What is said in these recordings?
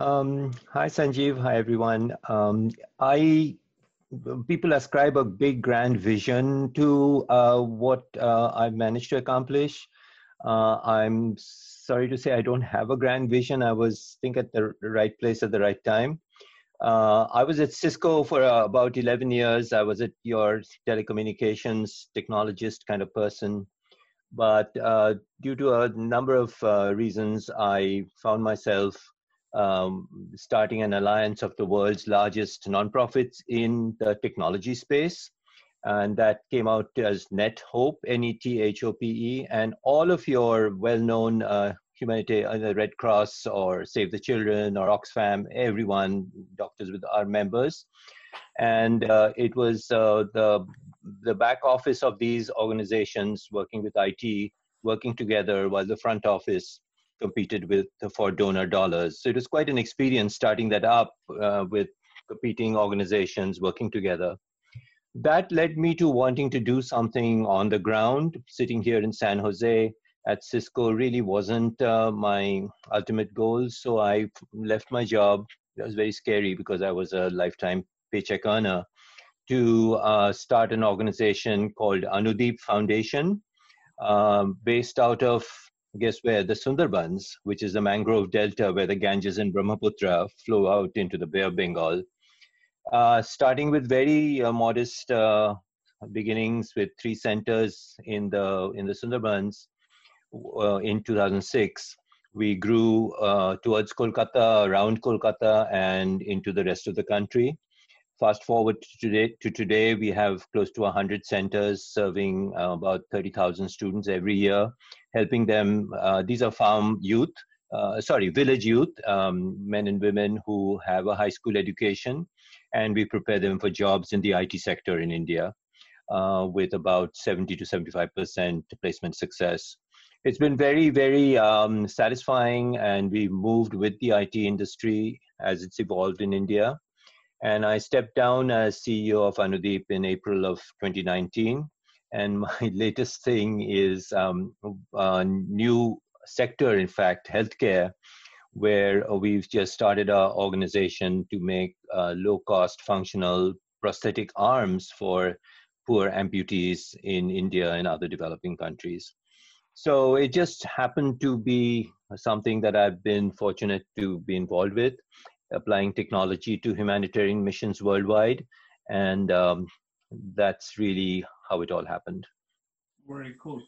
Um, hi, Sanjiv. Hi, everyone. Um, I people ascribe a big grand vision to uh, what uh, I've managed to accomplish. Uh, I'm sorry to say I don't have a grand vision. I was think at the right place at the right time. Uh, I was at Cisco for uh, about 11 years. I was at your telecommunications technologist kind of person. But uh, due to a number of reasons, I found myself um, starting an alliance of the world's largest nonprofits in the technology space. And that came out as NetHope, N E T H O P E. And all of your well known uh, humanity, the Red Cross or Save the Children or Oxfam, everyone, doctors with our members. And uh, it was uh, the, the back office of these organizations working with IT, working together while the front office competed with for donor dollars. So it was quite an experience starting that up uh, with competing organizations working together. That led me to wanting to do something on the ground. Sitting here in San Jose at Cisco really wasn't uh, my ultimate goal. So I left my job. It was very scary because I was a lifetime paycheck earner to uh, start an organization called Anudip Foundation, um, based out of guess where? The Sundarbans, which is the mangrove delta where the Ganges and Brahmaputra flow out into the Bay of Bengal. Uh, starting with very uh, modest uh, beginnings with three centers in the in the Sundarbans uh, in 2006. We grew uh, towards Kolkata, around Kolkata, and into the rest of the country. Fast forward to today, to today we have close to 100 centers serving uh, about 30,000 students every year, helping them. Uh, these are farm youth, uh, sorry, village youth, um, men and women who have a high school education, and we prepare them for jobs in the IT sector in India uh, with about 70 to 75% placement success. It's been very, very um, satisfying, and we've moved with the IT industry as it's evolved in India and I stepped down as CEO of Anudip in April of 2019. And my latest thing is um, a new sector, in fact, healthcare, where we've just started our organization to make uh, low cost functional prosthetic arms for poor amputees in India and other developing countries. So it just happened to be something that I've been fortunate to be involved with applying technology to humanitarian missions worldwide. And um, that's really how it all happened. Very cool.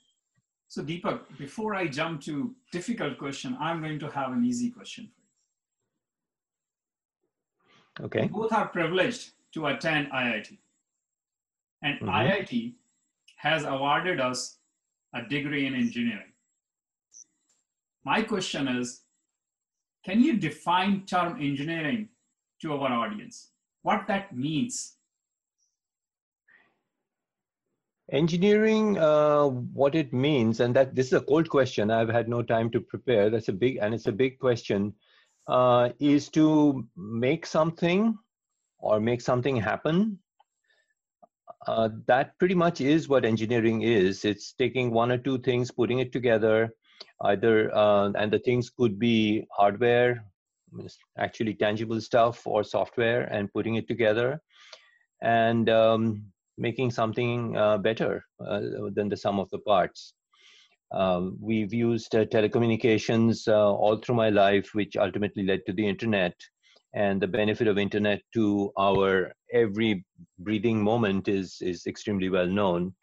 So Dipak, before I jump to difficult question, I'm going to have an easy question for you. Okay. We both are privileged to attend IIT. And mm-hmm. IIT has awarded us a degree in engineering. My question is, can you define term engineering to our audience? What that means? Engineering, uh, what it means, and that this is a cold question. I've had no time to prepare. That's a big, and it's a big question. Uh, is to make something or make something happen. Uh, that pretty much is what engineering is. It's taking one or two things, putting it together, either uh, and the things could be hardware actually tangible stuff or software and putting it together and um, making something uh, better uh, than the sum of the parts. Um, we've used uh, telecommunications uh, all through my life which ultimately led to the internet and the benefit of internet to our every breathing moment is is extremely well known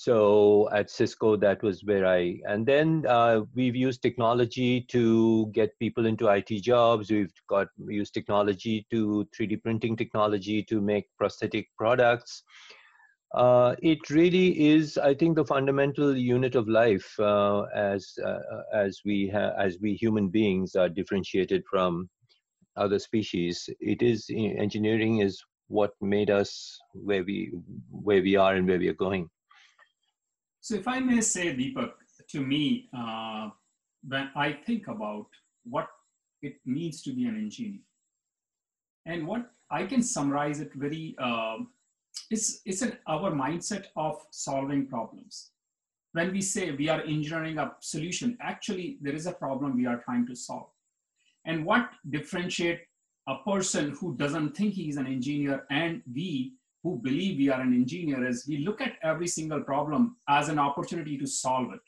so at Cisco, that was where I, and then uh, we've used technology to get people into IT jobs. We've got we used technology to 3D printing technology to make prosthetic products. Uh, it really is, I think, the fundamental unit of life uh, as uh, as we as we human beings are differentiated from other species. It is engineering is what made us where we where we are and where we are going. So if I may say, Dipak, to me, uh, when I think about what it means to be an engineer, and what I can summarize it very, uh, it's, it's an, our mindset of solving problems. When we say we are engineering a solution, actually there is a problem we are trying to solve. And what differentiate a person who doesn't think he is an engineer and we who believe we are an engineer is we look at every single problem as an opportunity to solve it.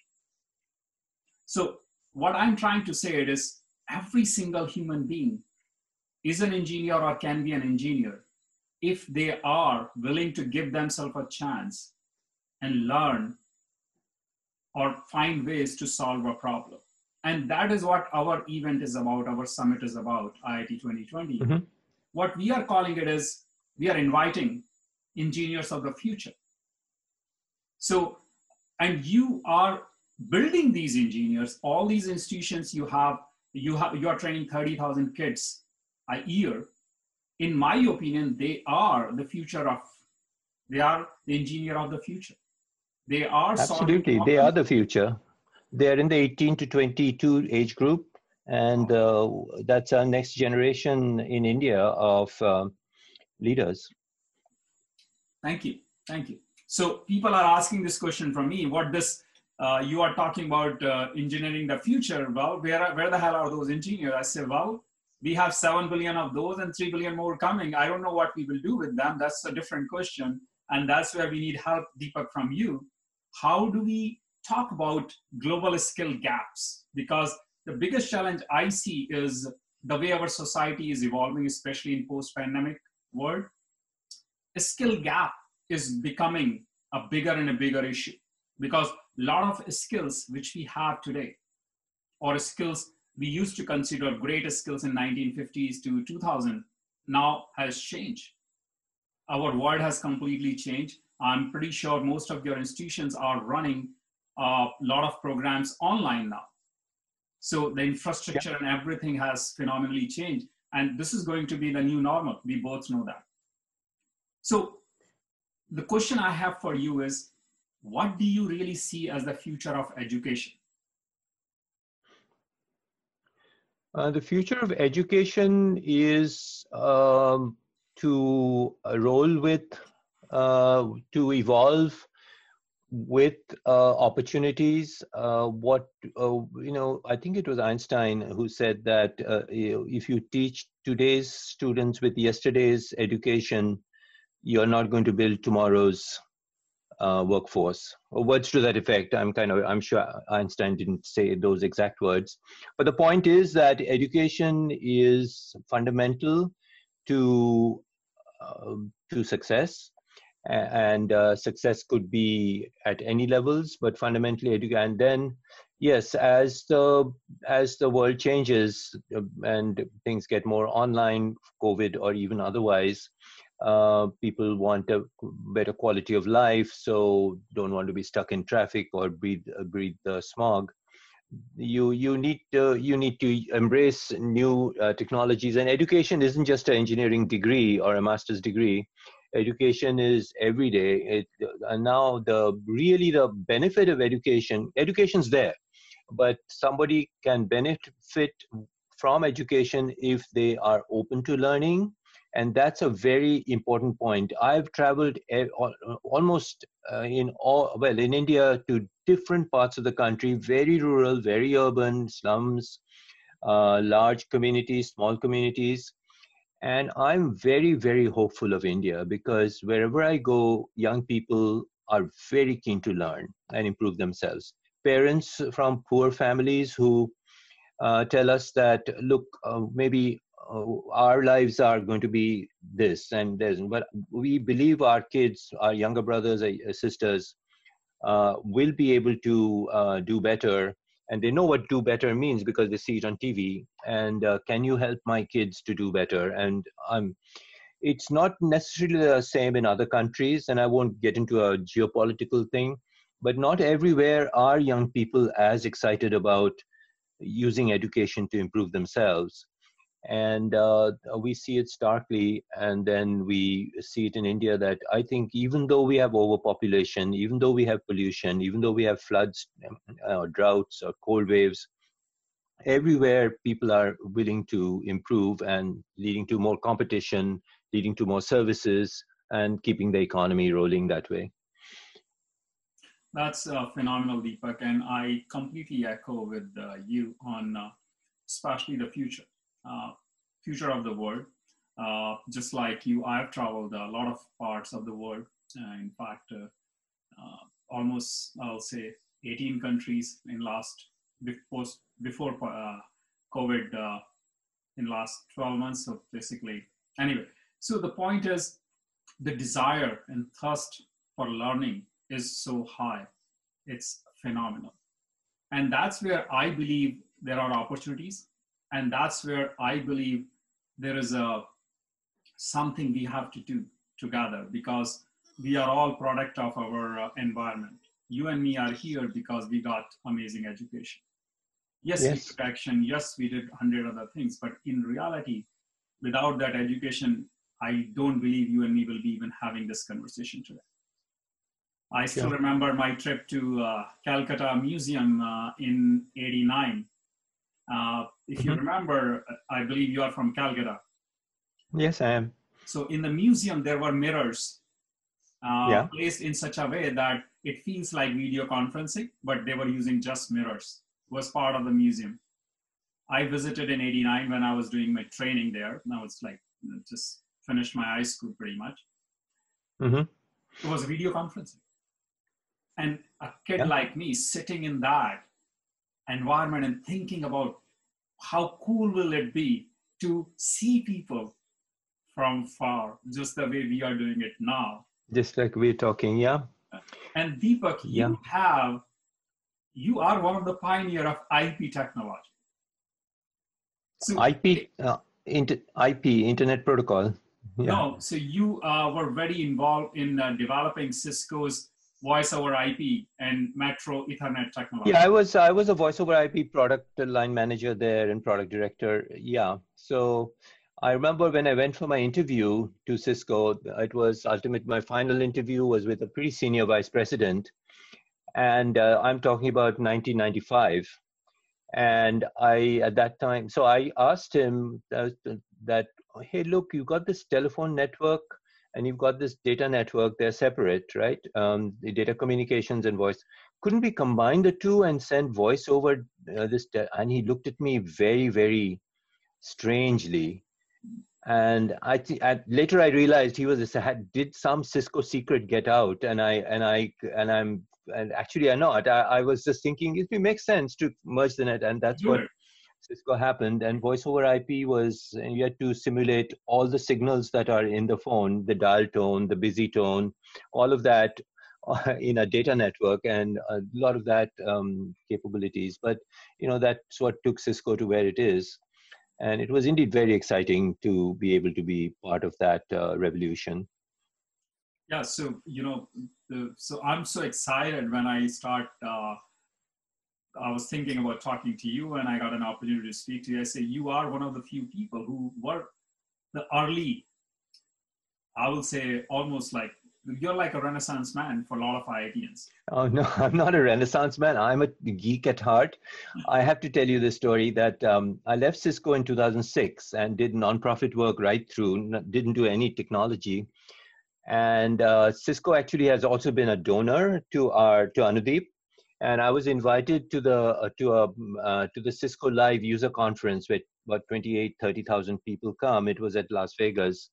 So what I'm trying to say is every single human being is an engineer or can be an engineer if they are willing to give themselves a chance and learn or find ways to solve a problem. And that is what our event is about, our summit is about, IIT 2020. Mm-hmm. What we are calling it is we are inviting engineers of the future. So, and you are building these engineers, all these institutions you have, you have you are training 30,000 kids a year. In my opinion, they are the future of they are the engineer of the future. They are absolutely they are the future. They are in the 18 to 22 age group, and uh, that's our next generation in India of uh, leaders. Thank you, thank you. So people are asking this question from me: What does uh, you are talking about uh, engineering the future? Well, where where the hell are those engineers? I say, well, we have 7 billion of those and 3 billion more coming. I don't know what we will do with them. That's a different question. And that's where we need help, Dipak, from you. How do we talk about global skill gaps? Because the biggest challenge I see is the way our society is evolving, especially in post-pandemic world. A skill gap is becoming a bigger and a bigger issue because a lot of skills which we have today or skills we used to consider greatest skills in 1950s to 2000 now has changed. Our world has completely changed. I'm pretty sure most of your institutions are running a lot of programs online now. So the infrastructure yeah. and everything has phenomenally changed. And this is going to be the new normal. We both know that. So the question I have for you is, what do you really see as the future of education? Uh, the future of education is um, to roll with, uh, to evolve with uh, opportunities. Uh, what, uh, you know, I think it was Einstein who said that uh, if you teach today's students with yesterday's education, you're not going to build tomorrow's uh, workforce. Or words to that effect. I'm kind of i'm sure einstein didn't say those exact words. But the point is that education is fundamental to uh, to success. And uh, success could be at any levels but fundamentally edu- and then yes as the as the world changes uh, and things get more online covid or even otherwise uh, people want a better quality of life, so don't want to be stuck in traffic or breathe uh, breathe the smog. You you need to you need to embrace new uh, technologies, and education isn't just an engineering degree or a master's degree. Education is every day. It, and now the really the benefit of education, education's there, but somebody can benefit from education if they are open to learning and that's a very important point. I've traveled almost uh, in all well in india to different parts of the country very rural very urban slums uh, large communities small communities. And i'm very very hopeful of india because wherever i go young people are very keen to learn and improve themselves. Parents from poor families who uh, tell us that look uh, maybe our lives are going to be this and this. But we believe our kids our younger brothers or uh, sisters uh, will be able to uh, do better. And they know what do better means because they see it on tv and uh, can you help my kids to do better? And um, it's not necessarily the same in other countries and i won't get into a geopolitical thing but not everywhere are young people as excited about using education to improve themselves and uh, we see it starkly and then we see it in india that i think even though we have overpopulation even though we have pollution even though we have floods um, uh, droughts or cold waves everywhere people are willing to improve and leading to more competition leading to more services and keeping the economy rolling that way. That's uh, phenomenal dipak and i completely echo with uh, you on uh, especially the future future of the world. Uh, just like you, I've traveled a lot of parts of the world. Uh, in fact, uh, uh, almost I'll say 18 countries in last before before COVID in last 12 months. So basically, anyway. So the point is, the desire and thirst for learning is so high. It's phenomenal. And that's where I believe there are opportunities. And that's where I believe there is a something we have to do together because we are all product of our uh, environment. You and me are here because we got amazing education. Yes, yes. we took action. Yes, we did hundred other things. But in reality, without that education, I don't believe you and me will be even having this conversation today. I still yeah. remember my trip to uh, Calcutta Museum uh, in 89. Uh, if mm-hmm. you remember, I believe you are from Calcutta. Yes, I am. So in the museum, there were mirrors uh, yeah. placed in such a way that it feels like video conferencing, but they were using just mirrors. It was part of the museum. I visited in 89 when I was doing my training there. Now it's like just finished my high school pretty much. Mm-hmm. It was video conferencing. And a kid yeah. like me sitting in that environment and thinking about how cool will it be to see people from far, just the way we are doing it now. Just like we're talking, yeah. And Dipak, yeah. you have, you are one of the pioneer of IP technology. So, IP, uh, inter, IP, Internet Protocol. Yeah. No, so you uh, were very involved in uh, developing Cisco's voice over IP and Metro Ethernet technology. Yeah, I was I was a voice over IP product line manager there and product director. Yeah, so I remember when I went for my interview to Cisco, it was ultimate. My final interview was with a pretty senior vice president, and uh, I'm talking about 1995. And I at that time, so I asked him that, that hey, look, you got this telephone network and you've got this data network. They're separate, right? Um, the data communications and voice. Couldn't we combine the two and send voice over uh, this? and he looked at me very, very strangely and I think later I realized he was a did some Cisco secret get out, and I and I and I'm and actually I'm not. I, I was just thinking it makes sense to merge the net, and that's what Cisco happened. And voice over IP was you had to simulate all the signals that are in the phone, the dial tone, the busy tone, all of that uh, in a data network, and a lot of that um, capabilities. But you know that's what took Cisco to where it is and it was indeed very exciting to be able to be part of that uh, revolution. Yeah, so you know, the, so I'm so excited when I start. Uh, I was thinking about talking to you, and I got an opportunity to speak to you. I say you are one of the few people who were the early. I will say almost like you're like a renaissance man for a lot of IITians. Oh no, I'm not a renaissance man. I'm a geek at heart. I have to tell you the story that um, I left Cisco in 2006 and did nonprofit work right through. Didn't do any technology, and uh, Cisco actually has also been a donor to our to Anudip. And I was invited to the uh, to a uh, to the Cisco Live user conference where about 28, 30,000 people come. It was at Las Vegas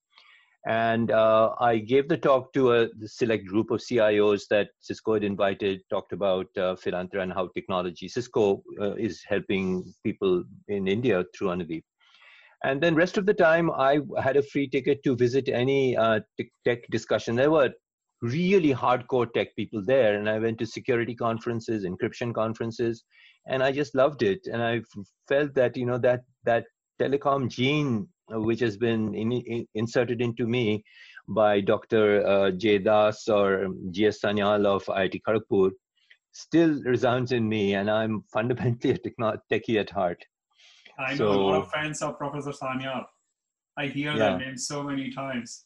and uh, I gave the talk to a select group of CIOs that Cisco had invited, talked about uh, Philanthra and how technology, Cisco uh, is helping people in India through Anudip. And then rest of the time, I had a free ticket to visit any uh, tech discussion. There were really hardcore tech people there, and I went to security conferences, encryption conferences, and I just loved it. And I felt that you know that that telecom gene which has been in, in, inserted into me by Dr. Uh, Jay Das or G.S. Sanyal of IIT Kharagpur still resounds in me, and I'm fundamentally a techno- techie at heart. I so, know a lot of fans of Professor Sanyal. I hear yeah. that name so many times.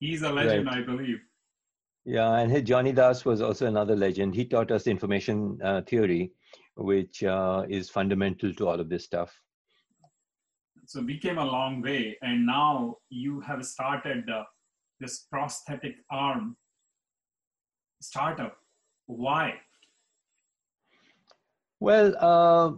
He's a legend, right. I believe. Yeah, and Johnny Das was also another legend. He taught us information uh, theory, which uh, is fundamental to all of this stuff. So we came a long way and now you have started uh, this prosthetic arm startup. Why? Well uh,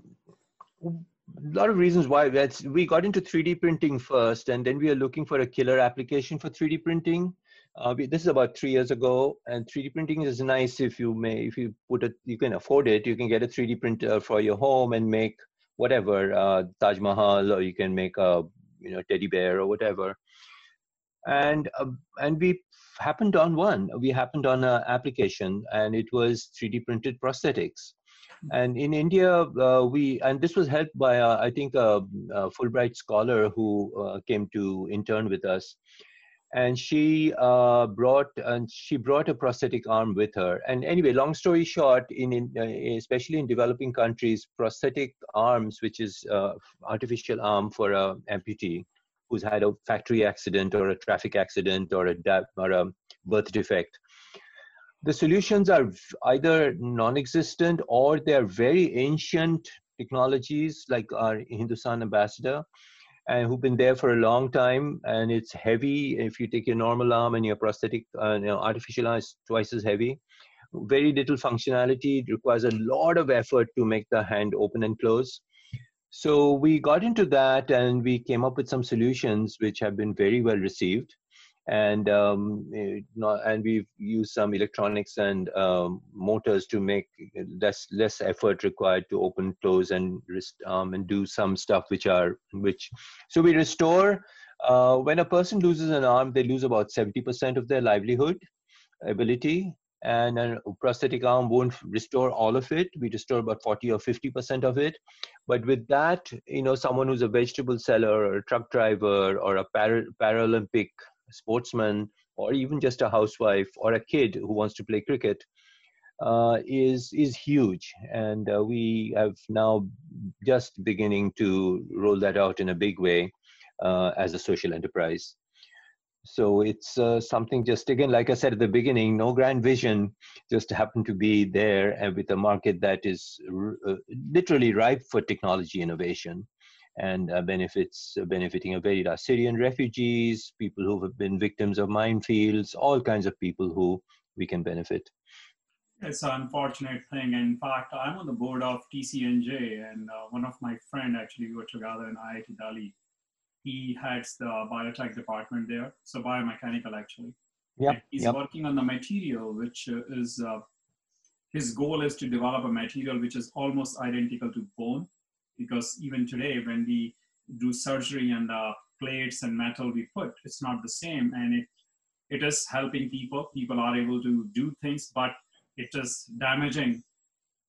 a lot of reasons why. That's we got into 3d printing first and then we are looking for a killer application for 3d printing uh, we, this is about three years ago and 3d printing is nice if you may if you put it you can afford it. You can get a 3d printer for your home and make whatever uh, taj mahal or you can make a you know teddy bear or whatever. And uh, and we happened on one we happened on an application and it was 3d printed prosthetics. And in India, uh, we and this was helped by uh, I think a, a, Fulbright scholar who uh, came to intern with us, and she uh, brought and she brought a prosthetic arm with her. And anyway, long story short, in, in uh, especially in developing countries, prosthetic arms, which is uh, artificial arm for a amputee who's had a factory accident or a traffic accident or a or a birth defect the solutions are either non-existent or they're very ancient technologies like our Hindustan ambassador and who've been there for a long time and it's heavy. If you take your normal arm and your prosthetic uh, you know, artificial arm is twice as heavy. Very little functionality. It requires a lot of effort to make the hand open and close. So we got into that and we came up with some solutions which have been very well received and um, and we've used some electronics and um, motors to make less less effort required to open, close, and um, and do some stuff which are which. So we restore. Uh, when a person loses an arm, they lose about seventy percent of their livelihood ability, and a prosthetic arm won't restore all of it. We restore about 40 or 50% of it. But with that, you know, someone who's a vegetable seller or a truck driver or a para- Paralympic sportsman or even just a housewife or a kid who wants to play cricket uh, is is huge, and uh, we have now just beginning to roll that out in a big way uh, as a social enterprise. So it's uh, something just again, like I said at the beginning, no grand vision, just happened to be there and with a market that is uh, literally ripe for technology innovation and uh, benefits uh, benefiting a very large Syrian refugees, people who have been victims of minefields, all kinds of people who we can benefit. It's an unfortunate thing. In fact, I'm on the board of TCNJ, and uh, one of my friend actually worked together in IIT Delhi. He heads the biotech department there, so biomechanical actually. Yeah. He's yep. working on the material, which uh, is uh, his goal is to develop a material which is almost identical to bone because even today when we do surgery and the plates and metal we put it's not the same. And it it is helping people. People are able to do things but it is damaging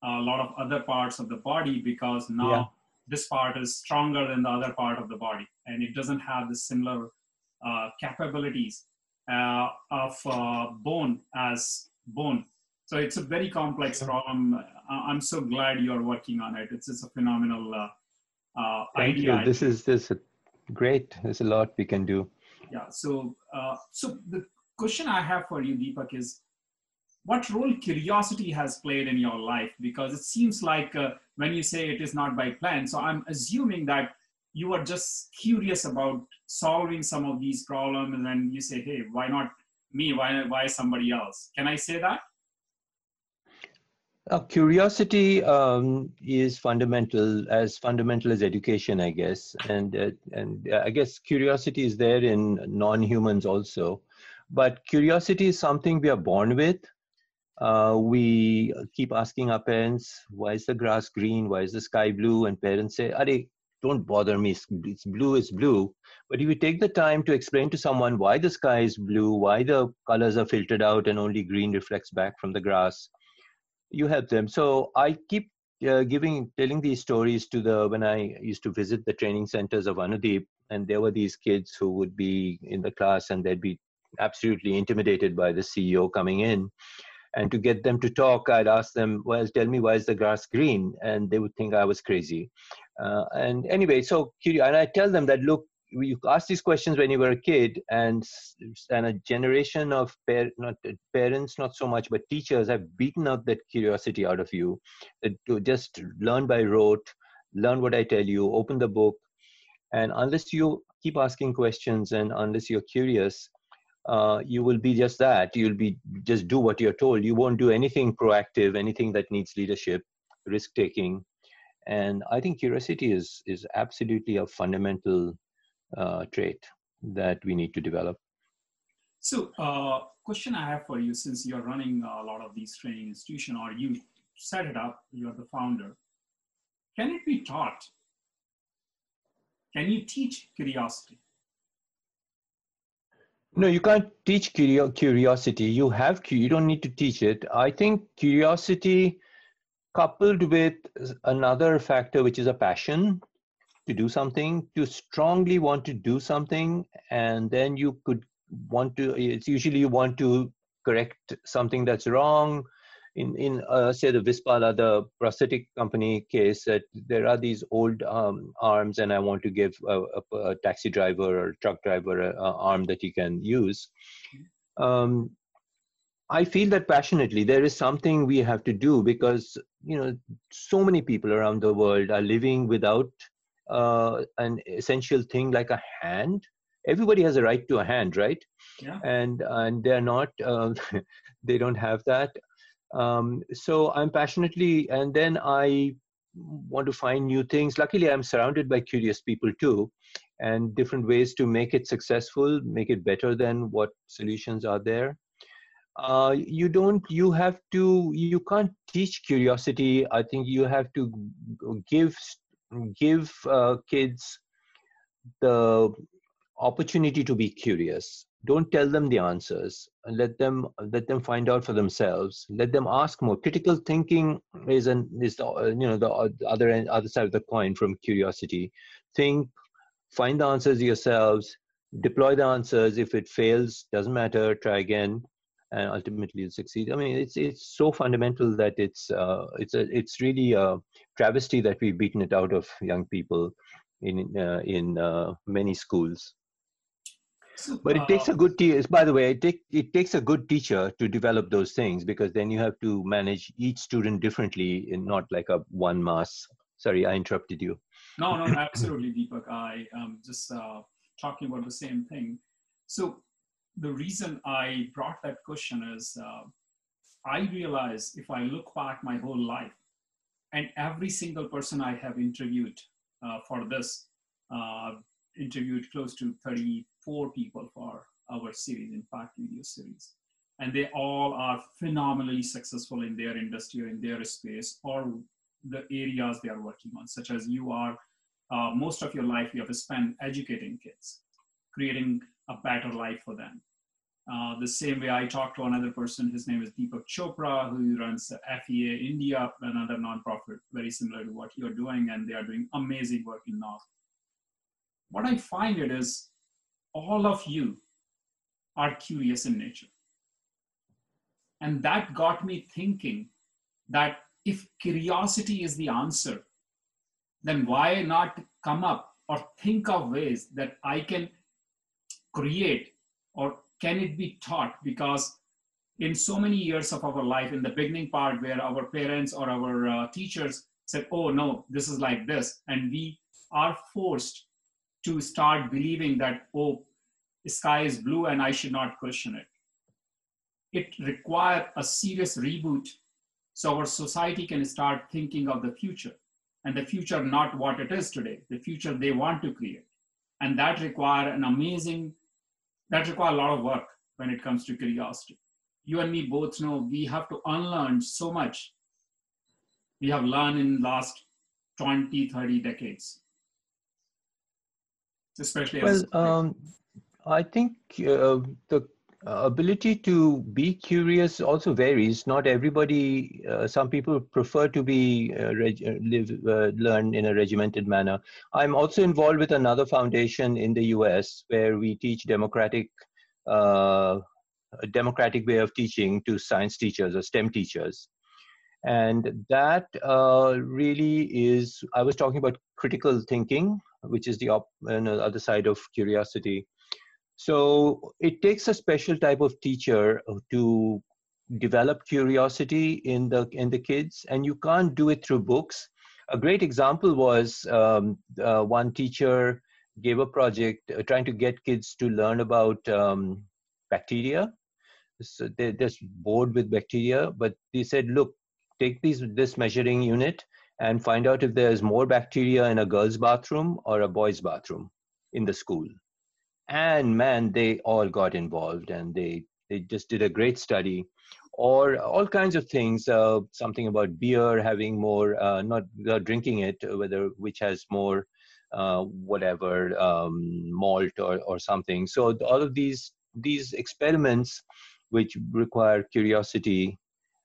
a lot of other parts of the body because now yeah. this part is stronger than the other part of the body. And it doesn't have the similar uh, capabilities uh, of uh, bone as bone so it's a very complex problem. I'm so glad you're working on it. It's, it's a phenomenal uh, uh, Thank idea. You. This is this is great. There's a lot we can do. Yeah. So uh, so the question I have for you, Dipak, is what role curiosity has played in your life? Because it seems like uh, when you say it is not by plan, so I'm assuming that you are just curious about solving some of these problems, and then you say, "Hey, why not me? Why why somebody else?" Can I say that? Uh, curiosity um, is fundamental, as fundamental as education, I guess, and uh, and uh, I guess curiosity is there in non-humans also, but curiosity is something we are born with. Uh, we keep asking our parents, "Why is the grass green? Why is the sky blue?" And parents say, "Are don't bother me. It's blue. It's blue." But if you take the time to explain to someone why the sky is blue, why the colors are filtered out and only green reflects back from the grass you help them. So I keep uh, giving, telling these stories to the when I used to visit the training centers of Anudip, and there were these kids who would be in the class and they'd be absolutely intimidated by the CEO coming in. And to get them to talk, I'd ask them, "Well, tell me why is the grass green?" And they would think I was crazy. Uh, and anyway, so and I tell them that look, you asked these questions when you were a kid and and a generation of par- not parents not so much but teachers have beaten out that curiosity out of you. To just learn by rote learn what i tell you open the book and unless you keep asking questions and unless you're curious uh, you will be just that. You'll be just do what you're told. You won't do anything proactive anything that needs leadership risk taking and i think curiosity is is absolutely a fundamental uh, trait that we need to develop so uh, question i have for you since you're running a lot of these training institution or you set it up you're the founder can it be taught can you teach curiosity no, you can't teach curiosity. You have you don't need to teach it. I think curiosity coupled with another factor which is a passion to do something, to strongly want to do something and then you could want to it's usually you want to correct something that's wrong in in uh, say the Vispala, the prosthetic company case, that there are these old um, arms, and I want to give a, a, a taxi driver or truck driver an arm that he can use. Um, I feel that passionately. There is something we have to do because you know so many people around the world are living without uh, an essential thing like a hand. Everybody has a right to a hand, right? Yeah. And and they're not. Uh, they don't have that um, so i'm passionately and then i want to find new things luckily i'm surrounded by curious people too and different ways to make it successful make it better than what solutions are there uh, you don't you have to you can't teach curiosity i think you have to give give uh, kids the opportunity to be curious. Don't tell them the answers. Let them let them find out for themselves. Let them ask more. Critical thinking is an is the you know the other end, other side of the coin from curiosity. Think find the answers yourselves. Deploy the answers. If it fails doesn't matter. Try again and ultimately you'll succeed. I mean it's it's so fundamental that it's uh, it's a it's really a travesty that we've beaten it out of young people in uh, in uh, many schools but it takes a good teacher. By the way, it, take, it takes a good teacher to develop those things because then you have to manage each student differently, and not like a one mass. Sorry, I interrupted you. No, no, absolutely, Dipak. I am just uh, talking about the same thing. So the reason I brought that question is uh, I realize if I look back my whole life, and every single person I have interviewed uh, for this, uh, interviewed close to 34 people for our series, Impact Video series. And they all are phenomenally successful in their industry or in their space or the areas they are working on, such as you are, uh, most of your life you have spent educating kids, creating a better life for them. Uh, the same way I talked to another person, his name is Deepak Chopra, who runs FEA India, another nonprofit very similar to what you're doing, and they are doing amazing work in North what I find it is all of you are curious in nature. And that got me thinking that if curiosity is the answer, then why not come up or think of ways that I can create or can it be taught? Because in so many years of our life, in the beginning part where our parents or our uh, teachers said, oh no, this is like this, and we are forced to start believing that, oh, the sky is blue and I should not question it. It requires a serious reboot so our society can start thinking of the future and the future not what it is today, the future they want to create. And that require an amazing, that require a lot of work when it comes to curiosity. You and me both know we have to unlearn so much we have learned in last 20, 30 decades especially well um, i think uh, the ability to be curious also varies. Not everybody uh, some people prefer to be uh, uh live uh, learn in a regimented manner. I'm also involved with another foundation in the us where we teach democratic uh, a democratic way of teaching to science teachers or stem teachers. And that uh, really is i was talking about critical thinking which is the op- other side of curiosity. So it takes a special type of teacher to develop curiosity in the in the kids, and you can't do it through books. A great example was um, uh, one teacher gave a project uh, trying to get kids to learn about um, bacteria. So they're just bored with bacteria, but they said, look, take these this measuring unit and find out if there's more bacteria in a girl's bathroom or a boy's bathroom in the school. And man, they all got involved and they, they just did a great study. Or all kinds of things, uh, something about beer having more, uh, not uh, drinking it, whether which has more uh, whatever um, malt or, or something. So all of these these experiments, which require curiosity,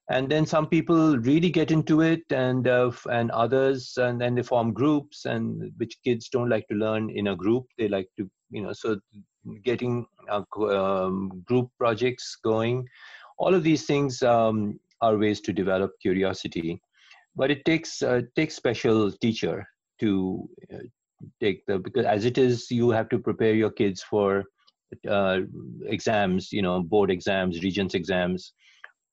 and then some people really get into it, and uh, and others, and then they form groups, and which kids don't like to learn in a group. They like to, you know, so getting uh, um, group projects going. All of these things um, are ways to develop curiosity, but it takes uh, takes special teacher to uh, take the because as it is you have to prepare your kids for uh, exams you know board exams regents exams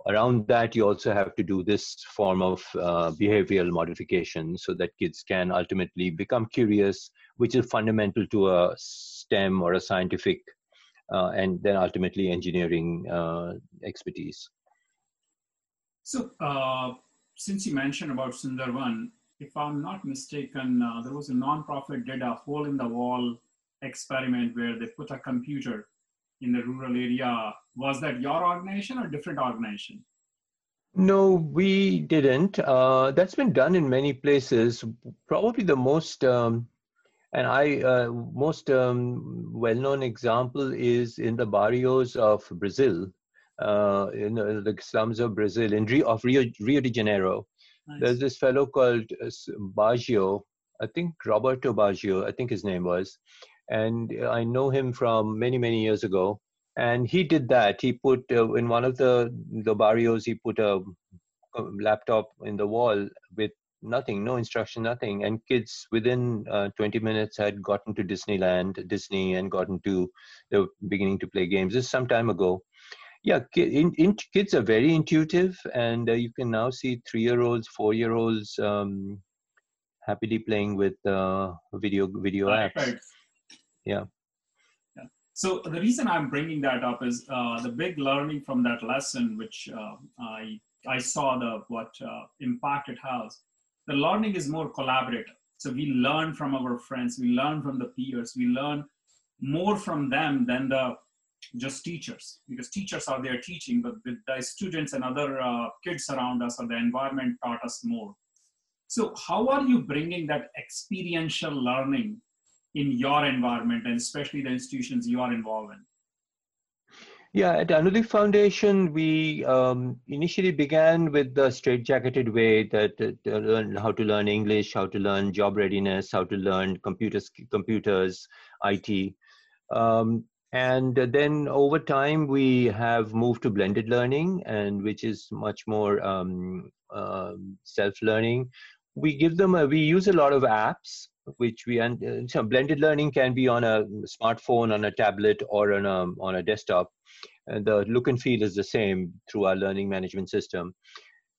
around that you also have to do this form of uh, behavioral modification so that kids can ultimately become curious which is fundamental to a stem or a scientific uh, and then ultimately engineering uh, expertise so uh, since you mentioned about sundarban if I'm not mistaken, uh, there was a nonprofit did a hole in the wall experiment where they put a computer in the rural area. Was that your organization or different organization? No, we didn't. Uh, that's been done in many places. Probably the most um, and I uh, most um, well-known example is in the barrios of Brazil, uh, in the slums of Brazil, in Rio, of Rio, Rio de Janeiro. Nice. There's this fellow called uh, Baggio, I think Roberto Baggio, I think his name was. And I know him from many, many years ago. And he did that. He put uh, in one of the, the barrios, he put a, a laptop in the wall with nothing, no instruction, nothing. And kids within uh, 20 minutes had gotten to Disneyland, Disney, and gotten to, they were beginning to play games. This is some time ago yeah in, in, kids are very intuitive and uh, you can now see three year olds four year olds um, happily playing with uh, video video apps yeah yeah so the reason i'm bringing that up is uh, the big learning from that lesson which uh, i i saw the what uh, impact it has the learning is more collaborative. So we learn from our friends we learn from the peers we learn more from them than the just teachers because teachers are there teaching but the, the students and other uh, kids around us or the environment taught us more. So how are you bringing that experiential learning in your environment and especially the institutions you are involved in yeah, at Anudip Foundation, we um, initially began with the straitjacketed way that uh, learn how to learn English, how to learn job readiness, how to learn computers, computers, IT. Um, and then over time, we have moved to blended learning, and which is much more um, uh, self-learning. We give them a, we use a lot of apps, which we and uh, so blended learning can be on a smartphone, on a tablet, or on a on a desktop. And the look and feel is the same through our learning management system.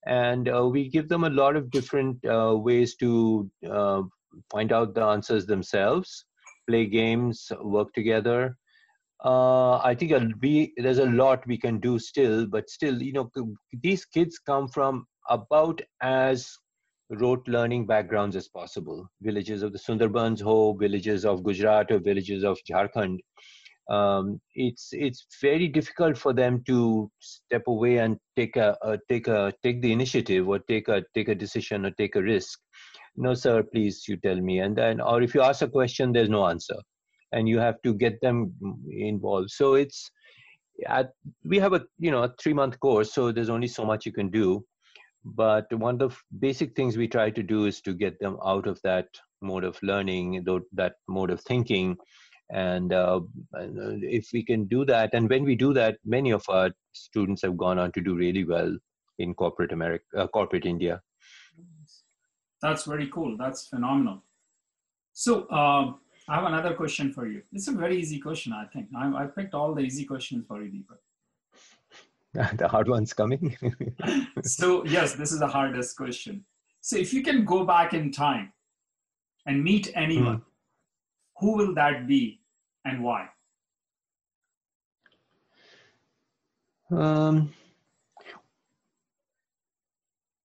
And uh, we give them a lot of different uh, ways to uh, find out the answers themselves, play games, work together, uh, I think we, there's a lot we can do still, but still, you know, these kids come from about as rote learning backgrounds as possible. Villages of the Sundarbans Ho, villages of Gujarat or villages of Jharkhand. Um, it's it's very difficult for them to step away and take a, a, take a take the initiative or take a take a decision or take a risk. No, sir, please you tell me. And then, or if you ask a question, there's no answer and you have to get them involved so it's at, we have a you know a three month course so there's only so much you can do but one of the basic things we try to do is to get them out of that mode of learning that mode of thinking and uh, if we can do that and when we do that many of our students have gone on to do really well in corporate america uh, corporate india that's very cool that's phenomenal so uh, I have another question for you. It's a very easy question, I think. I, I picked all the easy questions for you, Dipak. the hard one's coming. so, yes, this is the hardest question. So, if you can go back in time and meet anyone, mm. who will that be and why? Um,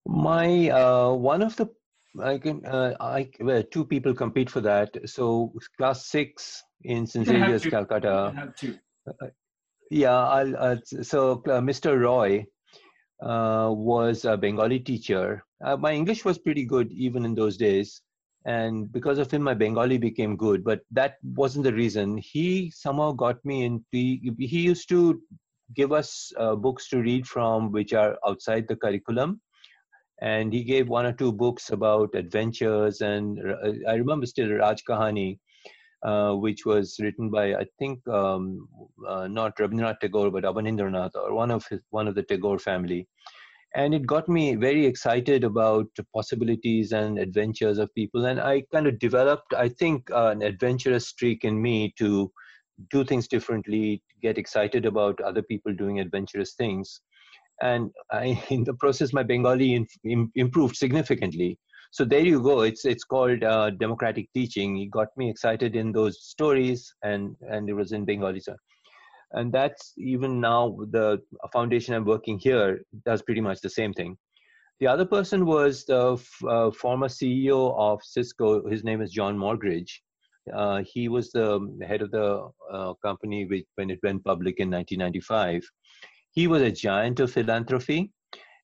my uh, one of the I can. Uh, I well, two people compete for that. So class six in St Xavier's, Calcutta. Yeah, uh, so uh, Mr. Roy uh, was a Bengali teacher. Uh, my English was pretty good even in those days, and because of him, my Bengali became good. But that wasn't the reason. He somehow got me into. He used to give us uh, books to read from, which are outside the curriculum and he gave one or two books about adventures and uh, i remember still Raj Kahini uh, which was written by I think um, uh, not Rabindranath Tagore but Abanindranath or one of his, one of the Tagore family, and it got me very excited about possibilities and adventures of people, and I kind of developed I think uh, an adventurous streak in me to do things differently, get excited about other people doing adventurous things, and I, in the process my Bengali in, in, improved significantly so there you go. It's it's called uh, democratic teaching. It got me excited in those stories and and it was in bengali sir. And that's even now the foundation i'm working here does pretty much the same thing. The other person was the uh, former ceo of cisco. His name is john morgridge uh, he was the head of the uh, company which, when it went public in 1995 he was a giant of philanthropy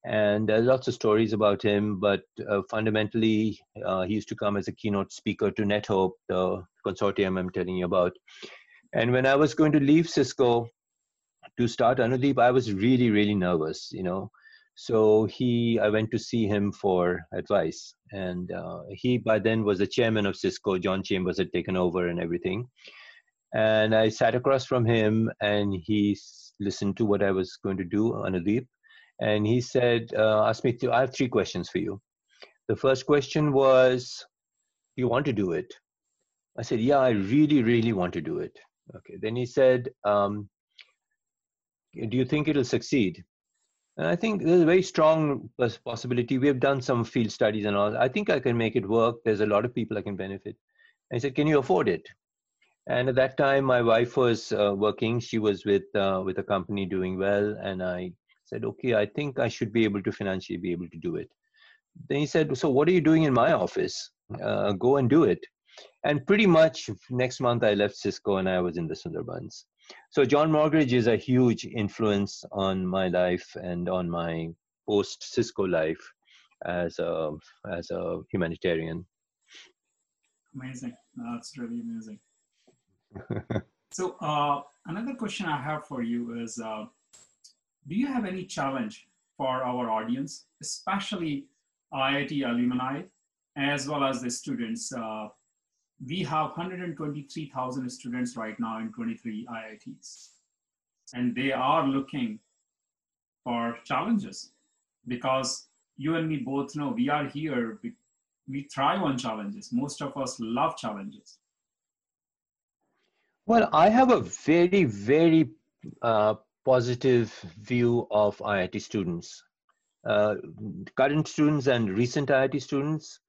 and there's lots of stories about him but uh, fundamentally uh, he used to come as a keynote speaker to nethope the consortium i'm telling you about. And when i was going to leave cisco to start Anudip i was really really nervous you know. So he i went to see him for advice. And uh, he by then was the chairman of cisco. John chambers had taken over and everything. And i sat across from him and he listened to what i was going to do Anudip and he said, uh, to, I have three questions for you. The first question was, do you want to do it? I said, yeah, I really, really want to do it. Okay. Then he said, um, do you think it'll succeed? And I think there's a very strong possibility. We have done some field studies and all. I think I can make it work. There's a lot of people I can benefit. And he said, can you afford it? And at that time, my wife was uh, working. She was with uh, with a company doing well, and I said, okay, I think I should be able to financially be able to do it. Then he said, so what are you doing in my office? Uh, go and do it. And pretty much next month I left Cisco and I was in the Sundarbans. So John Morgridge is a huge influence on my life and on my post Cisco life as a as a humanitarian. Amazing. That's really amazing. so uh, another question I have for you is uh, do you have any challenge for our audience, especially IIT alumni, as well as the students? Uh, we have 123,000 students right now in 23 IITs, and they are looking for challenges because you and me both know we are here, we, we thrive on challenges. Most of us love challenges. Well, I have a very, very uh, positive view of IIT students. Uh, current students and recent IIT students,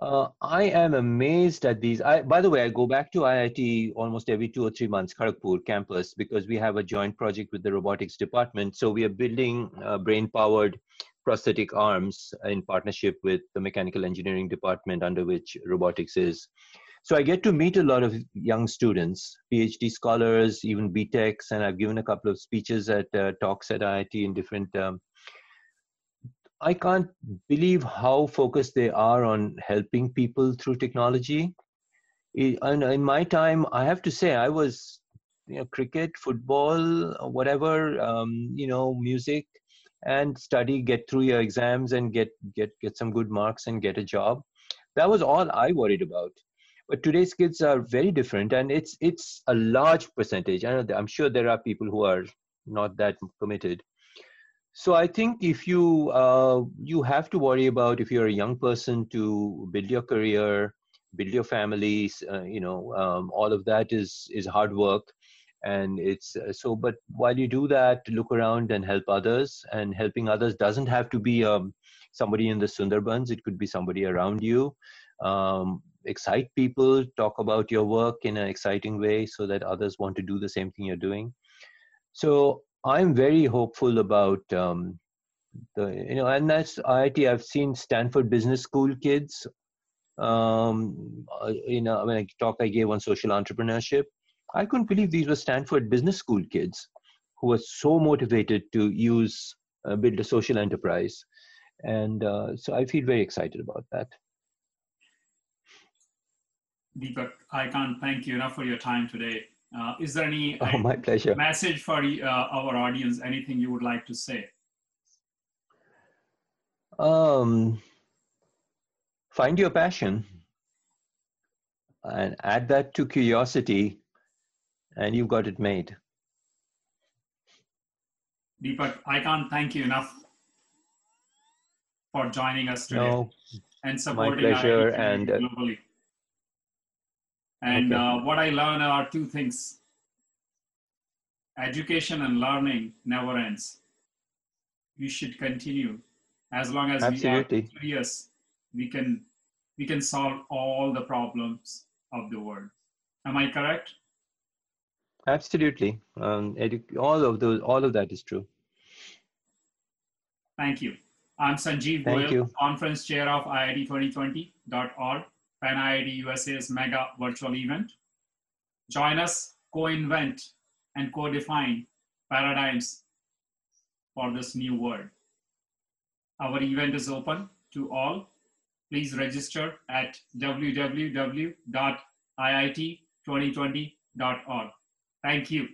uh, I am amazed at these. I, by the way, I go back to IIT almost every two or three months, Kharagpur campus, because we have a joint project with the robotics department. So we are building uh, brain-powered prosthetic arms in partnership with the mechanical engineering department under which robotics is. So I get to meet a lot of young students, PhD scholars, even BTechs, and I've given a couple of speeches at uh, talks at IIT in different. Um, I can't believe how focused they are on helping people through technology. In my time, I have to say, I was, you know, cricket, football, whatever, um, you know, music, and study, get through your exams, and get get get some good marks and get a job. That was all I worried about but today's kids are very different and it's it's a large percentage. I know i'm sure there are people who are not that committed. So i think if you uh, you have to worry about if you're a young person to build your career build your families uh, you know um, all of that is is hard work. And it's uh, so but while you do that look around and help others and helping others doesn't have to be um, somebody in the sundarbans it could be somebody around you. Um, excite people, talk about your work in an exciting way so that others want to do the same thing you're doing. So I'm very hopeful about um, the you know and that's iit i've seen stanford business school kids um uh, you know when i talk i gave on social entrepreneurship. I couldn't believe these were stanford business school kids who were so motivated to use uh, build a social enterprise and uh, so i feel very excited about that. Dipak i can't thank you enough for your time today. Uh, is there any oh, my pleasure. message for uh, our audience? Anything you would like to say? Um, find your passion and add that to curiosity, and you've got it made. Dipak, I can't thank you enough for joining us today no, and supporting my pleasure, and uh, globally. And okay. uh, what I learned are two things education and learning never ends. We should continue as long as Absolutely. we are curious we can we can solve all the problems of the world am i correct absolutely um, all of those all of that is true thank you i'm Sanjiv thank Goyal, you. conference chair of iit2020.org pan iit usa's mega virtual event join us co-invent and co-define paradigms for this new world our event is open to all. Please register at www.iit2020.org. Thank you.